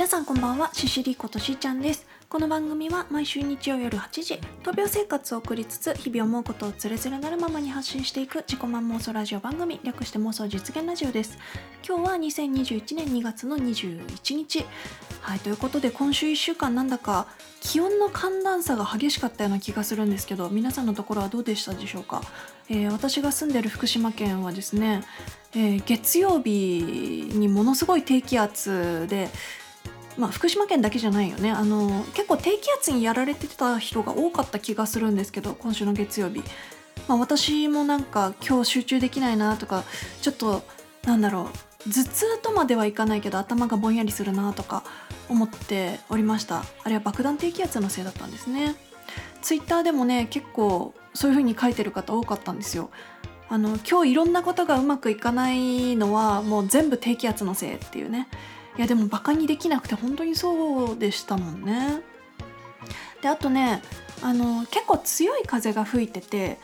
皆さんこんばんはシシリことしーちゃんです。この番組は毎週日曜夜8時闘病生活を送りつつ日々思うことをつれづれなるままに発信していく自己満妄想ラジオ番組略して妄想実現ラジオです。今日は2021年2月の21日。はいということで今週1週間なんだか気温の寒暖差が激しかったような気がするんですけど皆さんのところはどうでしたでしょうか、えー、私が住んでる福島県はですね、えー、月曜日にものすごい低気圧でまあ、福島県だけじゃないよね。あの結構低気圧にやられてた人が多かった気がするんですけど今週の月曜日、まあ、私もなんか今日集中できないなとかちょっとなんだろう。頭痛とまではいかないけど頭がぼんやりするなとか思っておりました。あれは爆弾低気圧のせいだったんですね。ツイッターでもね結構そういう風に書いてる方多かったんですよ。あの今日いろんなことがうまくいかないのはもう全部低気圧のせいっていうね。いやでもバカにできなくて本当にそうでしたもんね。であとねあの結構強い風が吹いてて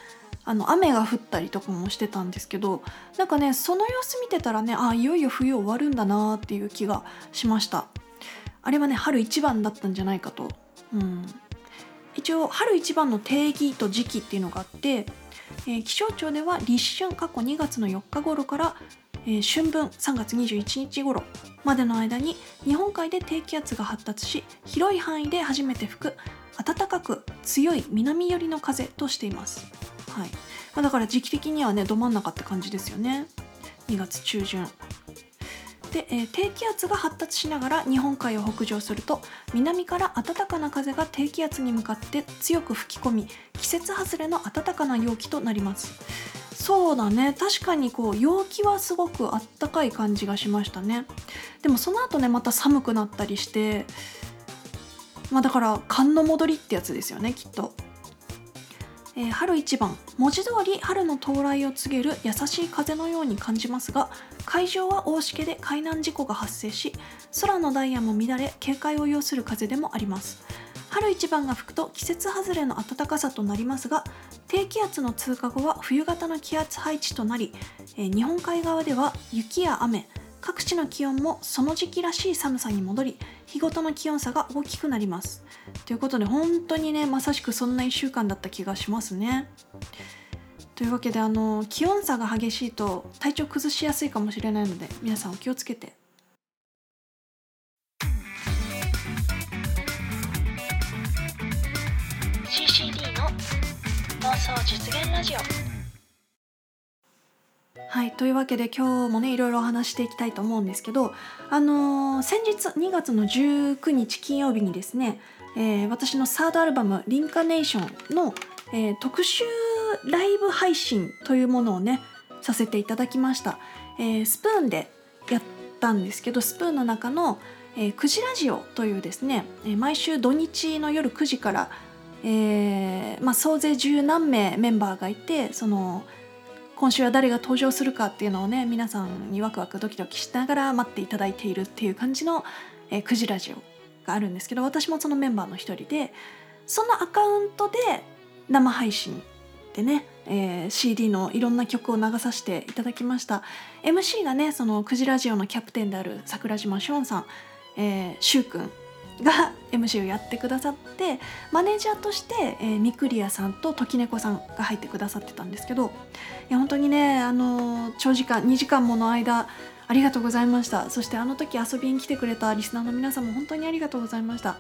あの雨が降ったりとかもしてたんですけどなんかねその様子見てたらねあいよいよ冬終わるんだなっていう気がしました。あれはね春一番だったんじゃないかと、うん、一応春一番の定義と時期っていうのがあって、えー、気象庁では立春過去2月の4日頃からえー、春分3月21日頃までの間に日本海で低気圧が発達し広い範囲で初めて吹く暖かく強い南寄りの風としています、はい。まあ、だから時期的にはねど真ん中って感じですよね。2月中旬。で、えー、低気圧が発達しながら日本海を北上すると南から暖かな風が低気圧に向かって強く吹き込み季節外れの暖かな陽気となります。そうだね。確かにこう陽気はすごくあったかい感じがしましたね。でもその後ねまた寒くなったりしてまあだから寒の戻りってやつですよねきっと、えー、春一番。文字通り春の到来を告げる優しい風のように感じますが海上は大しけで海難事故が発生し空のダイヤも乱れ警戒を要する風でもあります。春一番が吹くと季節外れの暖かさとなりますが低気圧の通過後は冬型の気圧配置となり、えー、日本海側では雪や雨各地の気温もその時期らしい寒さに戻り日ごとの気温差が大きくなります。ということで本当にねまさしくそんな1週間だった気がしますね。というわけであの気温差が激しいと体調崩しやすいかもしれないので皆さんお気をつけて。想実現ラジオはいというわけで今日もねいろいろお話していきたいと思うんですけどあのー、先日2月の19日金曜日にですね、えー、私のサードアルバム「リンカネーションの」えー、特集ライブ配信というものをねさせていただきました、えスプーンでやったんですけどスプーンの中の「えー、9時ラジオ」というですね、え毎週土日の夜9時から「えーまあ、総勢十何名メンバーがいてその今週は誰が登場するかっていうのをね皆さんにワクワクドキドキしながら待っていただいているっていう感じの、えー、クジラジオがあるんですけど私もそのメンバーの一人でそのアカウントで生配信でね、えー、CD のいろんな曲を流させていただきました。MC がねそのクジラジオのキャプテンである桜島ショーンさん、えー、シュウ君が MC をやってくださってマネージャーとして、えー、ミクリアさんと時猫さんが入ってくださってたんですけどいや本当にねあの長時間2時間もの間ありがとうございました。そしてあの時遊びに来てくれたリスナーの皆さんも本当にありがとうございました。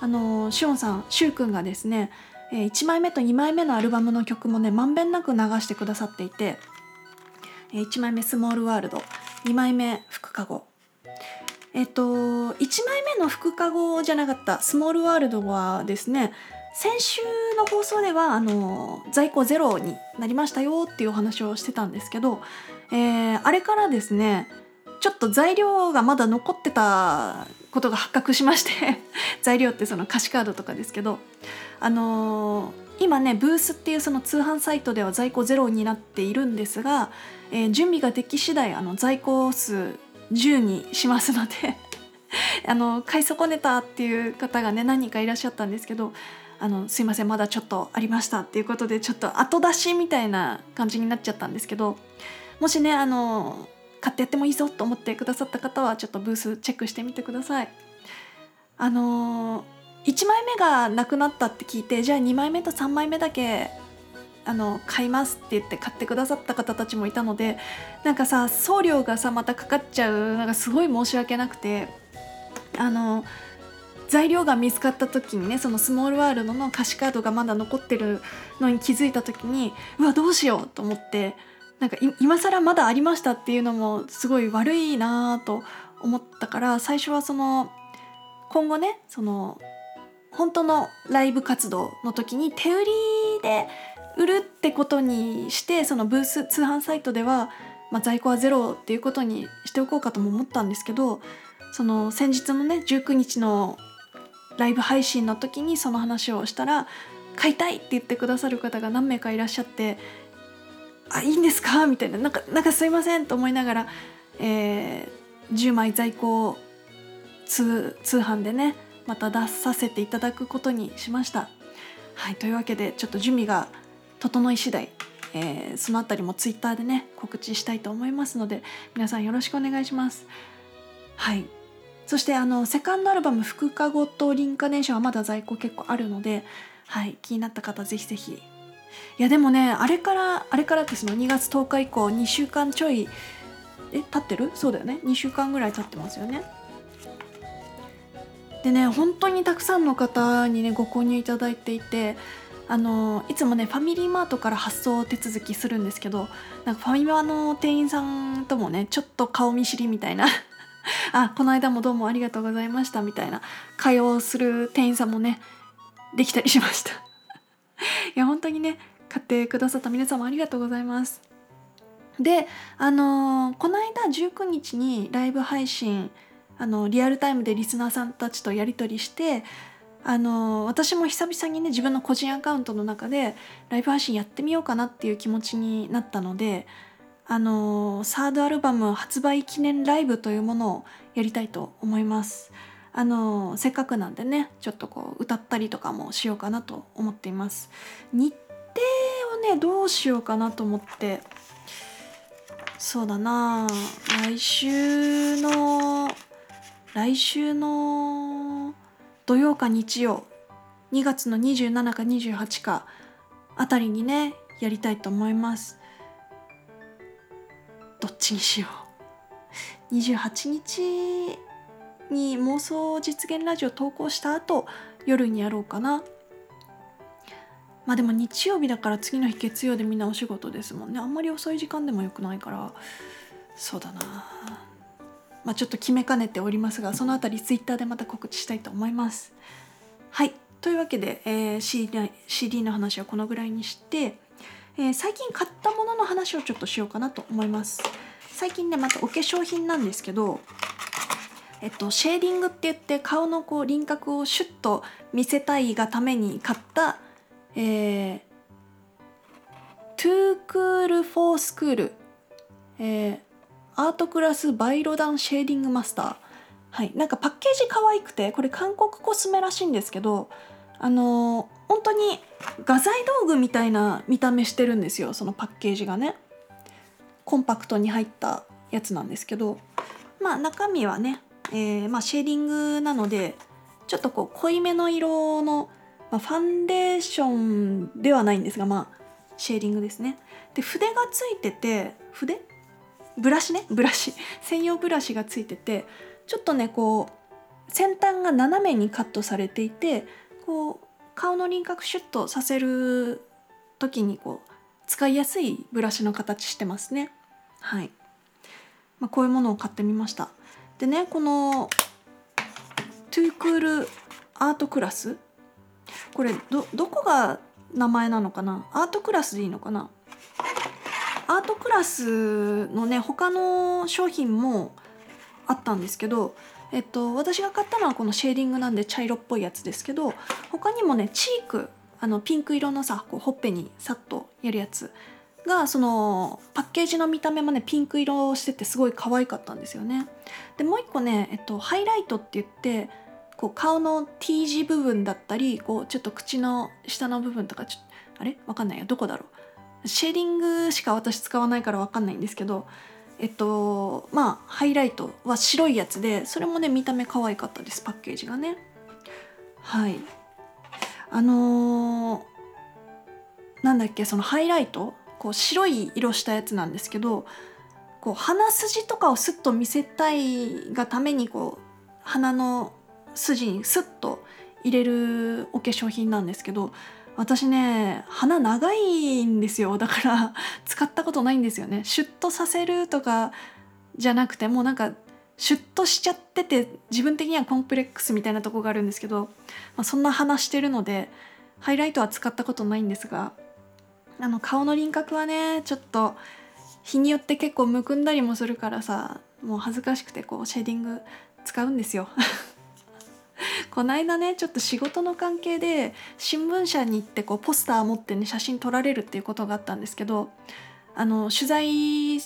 あのシオンさんシュウくんがですねえ1枚目と2枚目のアルバムの曲もねまんべんなく流してくださっていてえ1枚目「スモールワールド」2枚目「福かご」えっと1枚目の福かごじゃなかったスモールワールドはですね先週の放送ではあの在庫ゼロになりましたよっていうお話をしてたんですけど、えー、あれからですねちょっと材料がまだ残ってたことが発覚しまして 材料ってその歌詞カードとかですけどあのー、今ねブースっていうその通販サイトでは在庫ゼロになっているんですが、えー、準備ができ次第あの在庫数10にしますので あの買い損ねたっていう方がね何人かいらっしゃったんですけどあのすいませんまだちょっとありましたっていうことでちょっと後出しみたいな感じになっちゃったんですけどもしねあの買ってやってもいいぞと思ってくださった方はちょっとブースチェックしてみてください。あの、1枚目がなくなったって聞いてじゃあ2枚目と3枚目だけあの買いますって言って買ってくださった方たちもいたのでなんかさ送料がさまたかかっちゃうなんかすごい申し訳なくてあの材料が見つかった時にねそのスモールワールドの歌詞カードがまだ残ってるのに気づいた時にうわどうしようと思ってなんか今更まだありましたっていうのもすごい悪いなと思ったから最初はその今後ねその本当のライブ活動の時に手売りで売るってことにしてそのブース通販サイトでは、まあ、在庫はゼロっていうことにしておこうかとも思ったんですけどその先日のね19日のライブ配信の時にその話をしたら買いたいって言ってくださる方が何名かいらっしゃってあいいんですか？みたいななんかなんかすいませんと思いながら、えー、10枚在庫通通販でねまた出させていただくことにしました。はいというわけでちょっと準備が整い次第、えー、そのあたりもツイッターでね告知したいと思いますので皆さんよろしくお願いします。はい。そしてあのセカンドアルバム「福かごとリンカネーション」はまだ在庫結構あるので、はい、気になった方ぜひぜひ。いやでもねあれからあれからってその2月10日以降2週間ちょいえ経ってる？そうだよね。2週間ぐらい経ってますよね。でね本当にたくさんの方にねご購入いただいていてあのいつもねファミリーマートから発送手続きするんですけどなんかファミマの店員さんともねちょっと顔見知りみたいな。あこの間もどうもありがとうございましたみたいな会話をする店員さんもねできたりしました。いや本当にね買ってくださった皆様ありがとうございます。であのー、この間19日にライブ配信あのリアルタイムでリスナーさんたちとやり取りしてあの私も久々にね自分の個人アカウントの中でライブ配信やってみようかなっていう気持ちになったのであのサードアルバム発売記念ライブというものをやりたいと思います。あのせっかくなんでねちょっとこう歌ったりとかもしようかなと思っています。日程をねどうしようかなと思ってそうだな来週の来週の土曜か日曜2月の27か28かあたりにねやりたいと思います。どっちにしよう。28日に妄想実現ラジオ投稿した後夜にやろうかな。まあでも日曜日だから次の日月曜でみんなお仕事ですもんね。あんまり遅い時間でもよくないから。そうだな。まあ、ちょっと決めかねておりますがそのあたりツイッターでまた告知したいと思います。はいというわけで、えー、CD, CD の話はこのぐらいにして、えー、最近買ったものの話をちょっとしようかなと思います。最近ねまたお化粧品なんですけどえっと、シェーディングって言って顔のこう輪郭をシュッと見せたいがために買った、えー、 too cool for school、えー、アートクラスバイロダンシェーディングマスター。はい。なんかパッケージ可愛くてこれ韓国コスメらしいんですけどあのー、本当に画材道具みたいな見た目してるんですよそのパッケージがね。コンパクトに入ったやつなんですけど。まあ中身はね、えー、まあ、シェーディングなのでちょっとこう濃いめの色の、まあ、ファンデーションではないんですがまあシェーディングですね。で筆がついてて筆ブラシねブラシ。専用ブラシがついててちょっとねこう先端が斜めにカットされていてこう顔の輪郭シュッとさせる時にこう使いやすいブラシの形してますね。はい、まあ、こういうものを買ってみました。でねこのトゥークールアートクラス。これどどこが名前なのかな？アートクラスでいいのかな？アートクラスのね他の商品もあったんですけど、えっと、私が買ったのはこのシェーディングなんで茶色っぽいやつですけど他にもねチークあのピンク色のさこうほっぺにさっとやるやつがそのパッケージの見た目もねピンク色をしててすごい可愛かったんですよね。でもう一個ね、えっと、ハイライトって言ってこう顔の T 字部分だったりこうちょっと口の下の部分とかちょあれ？わかんないよ。どこだろう？シェーディングしか私使わないから分かんないんですけどえっとまあハイライトは白いやつでそれもね見た目可愛かったですパッケージがね。はい。あのーなんだっけそのハイライト？こう白い色したやつなんですけどこう鼻筋とかをスッと見せたいがためにこう鼻の筋にスッと入れるお化粧品なんですけど私ね鼻長いんですよだから使ったことないんですよねシュッとさせるとかじゃなくてもうなんかシュッとしちゃってて自分的にはコンプレックスみたいなとこがあるんですけど、まあ、そんな鼻してるのでハイライトは使ったことないんですがあの顔の輪郭はねちょっと日によって結構むくんだりもするからさもう恥ずかしくてこうシェーディング使うんですよ。この間ねちょっと仕事の関係で新聞社に行ってこうポスター持ってね写真撮られるっていうことがあったんですけどあの取材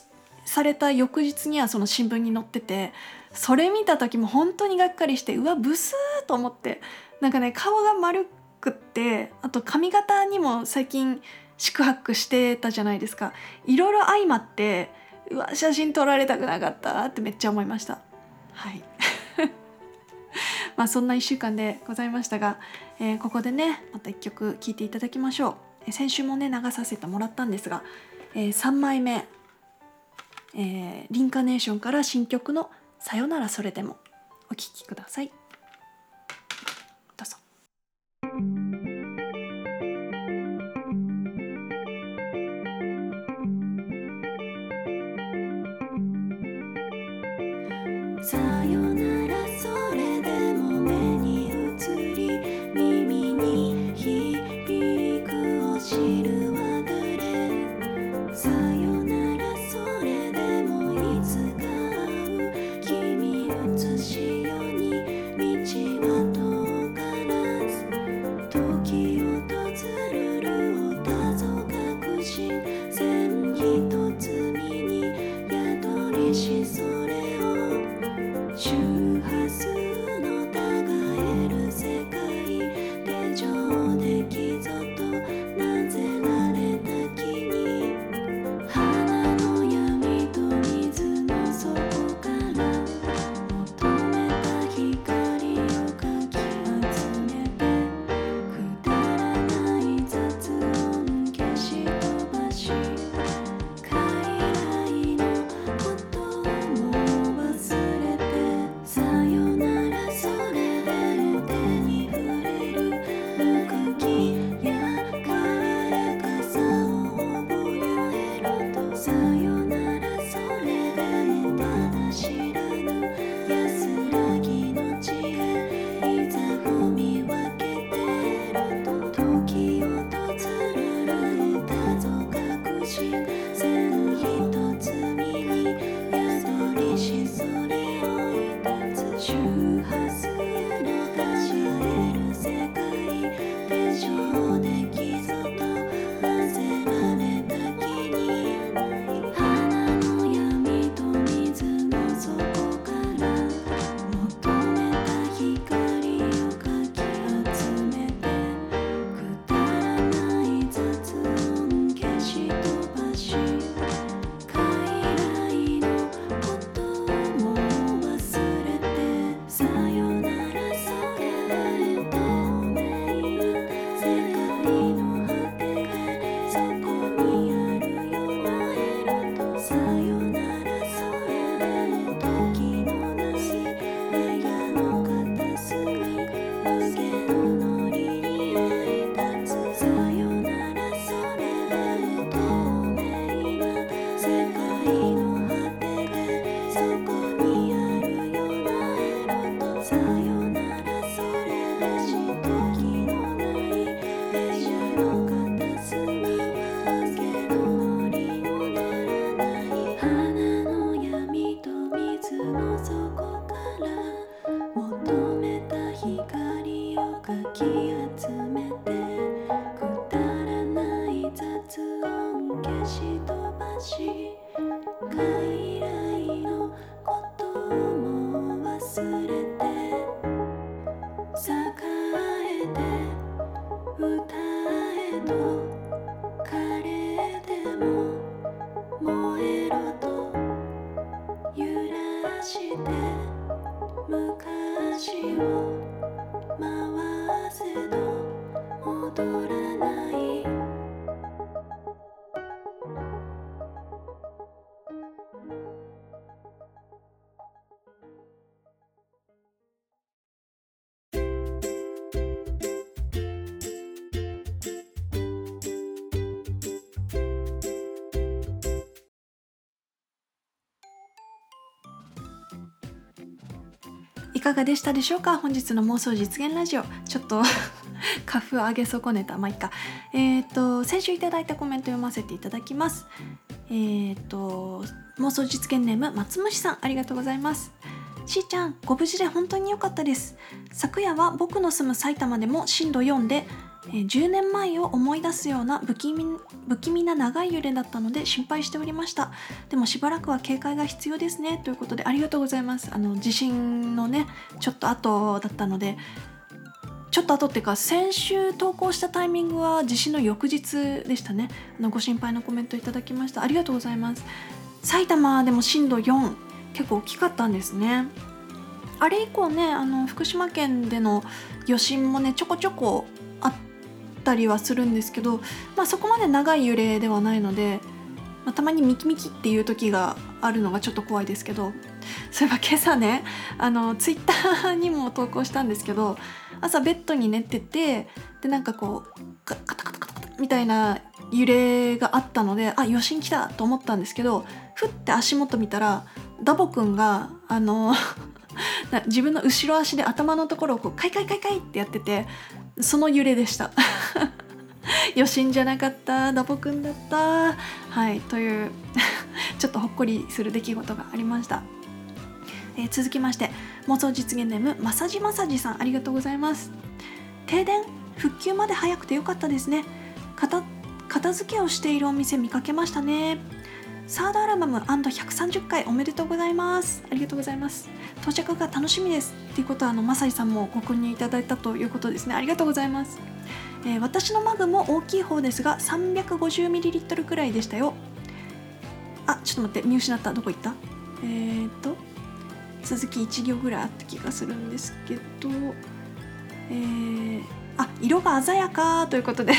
された翌日にはその新聞に載っててそれ見た時も本当にがっかりしてうわブスーと思ってなんかね顔が丸くってあと髪型にも最近宿泊してたじゃないですか。いろいろ相まってうわ写真撮られたくなかったってめっちゃ思いました。はい。まあそんな1週間でございましたが、えーここでねまた1曲聴いていただきましょう。先週もね流させてもらったんですが、え3枚目、えーリンカネーションから新曲の「さよならそれでも」お聴きください。情。かがでしたでしょうか？本日の妄想実現ラジオ。ちょっと 花粉上げ損ねた。まあいっか。えっ、と先週いただいたコメント読ませていただきます。えっ、と妄想実現ネーム松虫さん。ありがとうございます。しーちゃんご無事で本当に良かったです。昨夜は僕の住む埼玉でも震度4で、え10年前を思い出すような不気味不気味な長い揺れだったので心配しておりました。でもしばらくは警戒が必要ですね。ということでありがとうございます。あの地震のねちょっと後だったのでちょっと後っていうか先週投稿したタイミングは地震の翌日でしたね。あのご心配のコメントいただきました。ありがとうございます。埼玉でも震度4結構大きかったんですね。あれ以降ねあの福島県での余震もねちょこちょこったりはするんですけど、まあ、そこまで長い揺れではないので、まあ、たまにミキミキっていう時があるのがちょっと怖いですけど そういえば今朝ねあのツイッターにも投稿したんですけど朝ベッドに寝ててでなんかこうカタカタカタカタみたいな揺れがあったのであ余震来たと思ったんですけどふって足元見たらダボくんがあの 自分の後ろ足で頭のところをこうカイカイカイカイってやっててその揺れでした。余震じゃなかった。ダボくんだった。はい。という ちょっとほっこりする出来事がありました、えー続きまして妄想実現ネームまさじまさじさん。ありがとうございます。停電復旧まで早くてよかったですね。片片付けをしているお店見かけましたね。サードアルバム &130 回おめでとうございます。ありがとうございます。到着が楽しみです。っていうことはあのまさりさんもご購入いただいたということですね。ありがとうございます、えー私のマグも大きい方ですが 350ml くらいでしたよ。あちょっと待って。見失った。どこ行った？えー、と続き1行ぐらいあった気がするんですけどえー、あ色が鮮やかということで。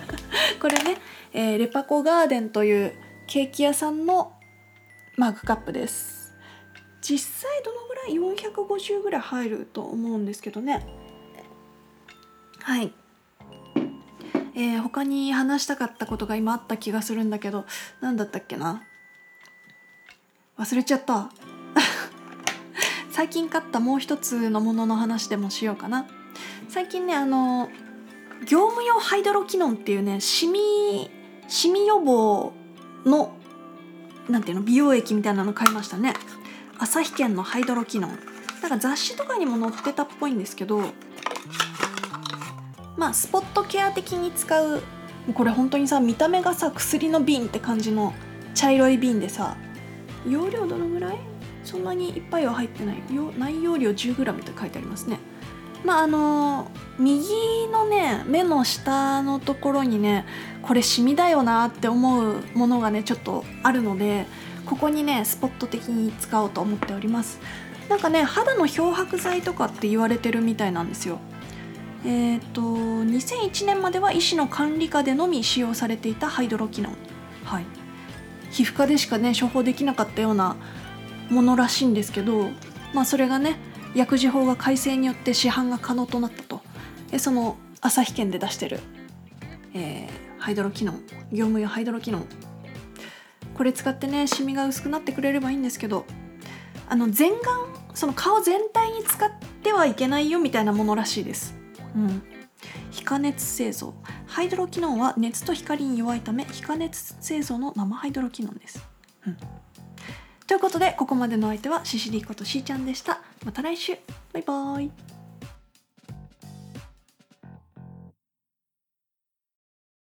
これね、えーレパコガーデンというケーキ屋さんのマグカップです。実際どのぐらい450ぐらい入ると思うんですけどね。はい。えー他に話したかったことが今あった気がするんだけど何だったっけな。忘れちゃった。最近買ったもう一つのものの話でもしようかな。最近ねあの業務用ハイドロキノンっていうねシミシミ予防のなんていうの美容液みたいなの買いましたね。旭県のハイドロキノン。なんか雑誌とかにも載ってたっぽいんですけどまあスポットケア的に使うこれ本当にさ見た目がさ薬の瓶って感じの茶色い瓶でさ容量どのぐらい？そんなにいっぱいは入ってない。内容量 10g って書いてありますね。まああの右のね目の下のところにねこれシミだよなって思うものがねちょっとあるのでここにねスポット的に使おうと思っております。なんかね肌の漂白剤とかって言われてるみたいなんですよ。えっ、と2001年までは医師の管理下でのみ使用されていたハイドロキノン。はい。皮膚科でしかね処方できなかったようなものらしいんですけどまあそれがね薬事法が改正によって市販が可能となったと。でその旭県で出してる、えーハイドロキノン業務用ハイドロキノン。これ使ってねシミが薄くなってくれればいいんですけどあの全顔その顔全体に使ってはいけないよみたいなものらしいです。うん。非加熱製造。ハイドロキノンは熱と光に弱いため非加熱製造の生ハイドロキノンです、うん、ということでここまでのお相手はシシリことしーちゃんでした。また来週。バイバーイ。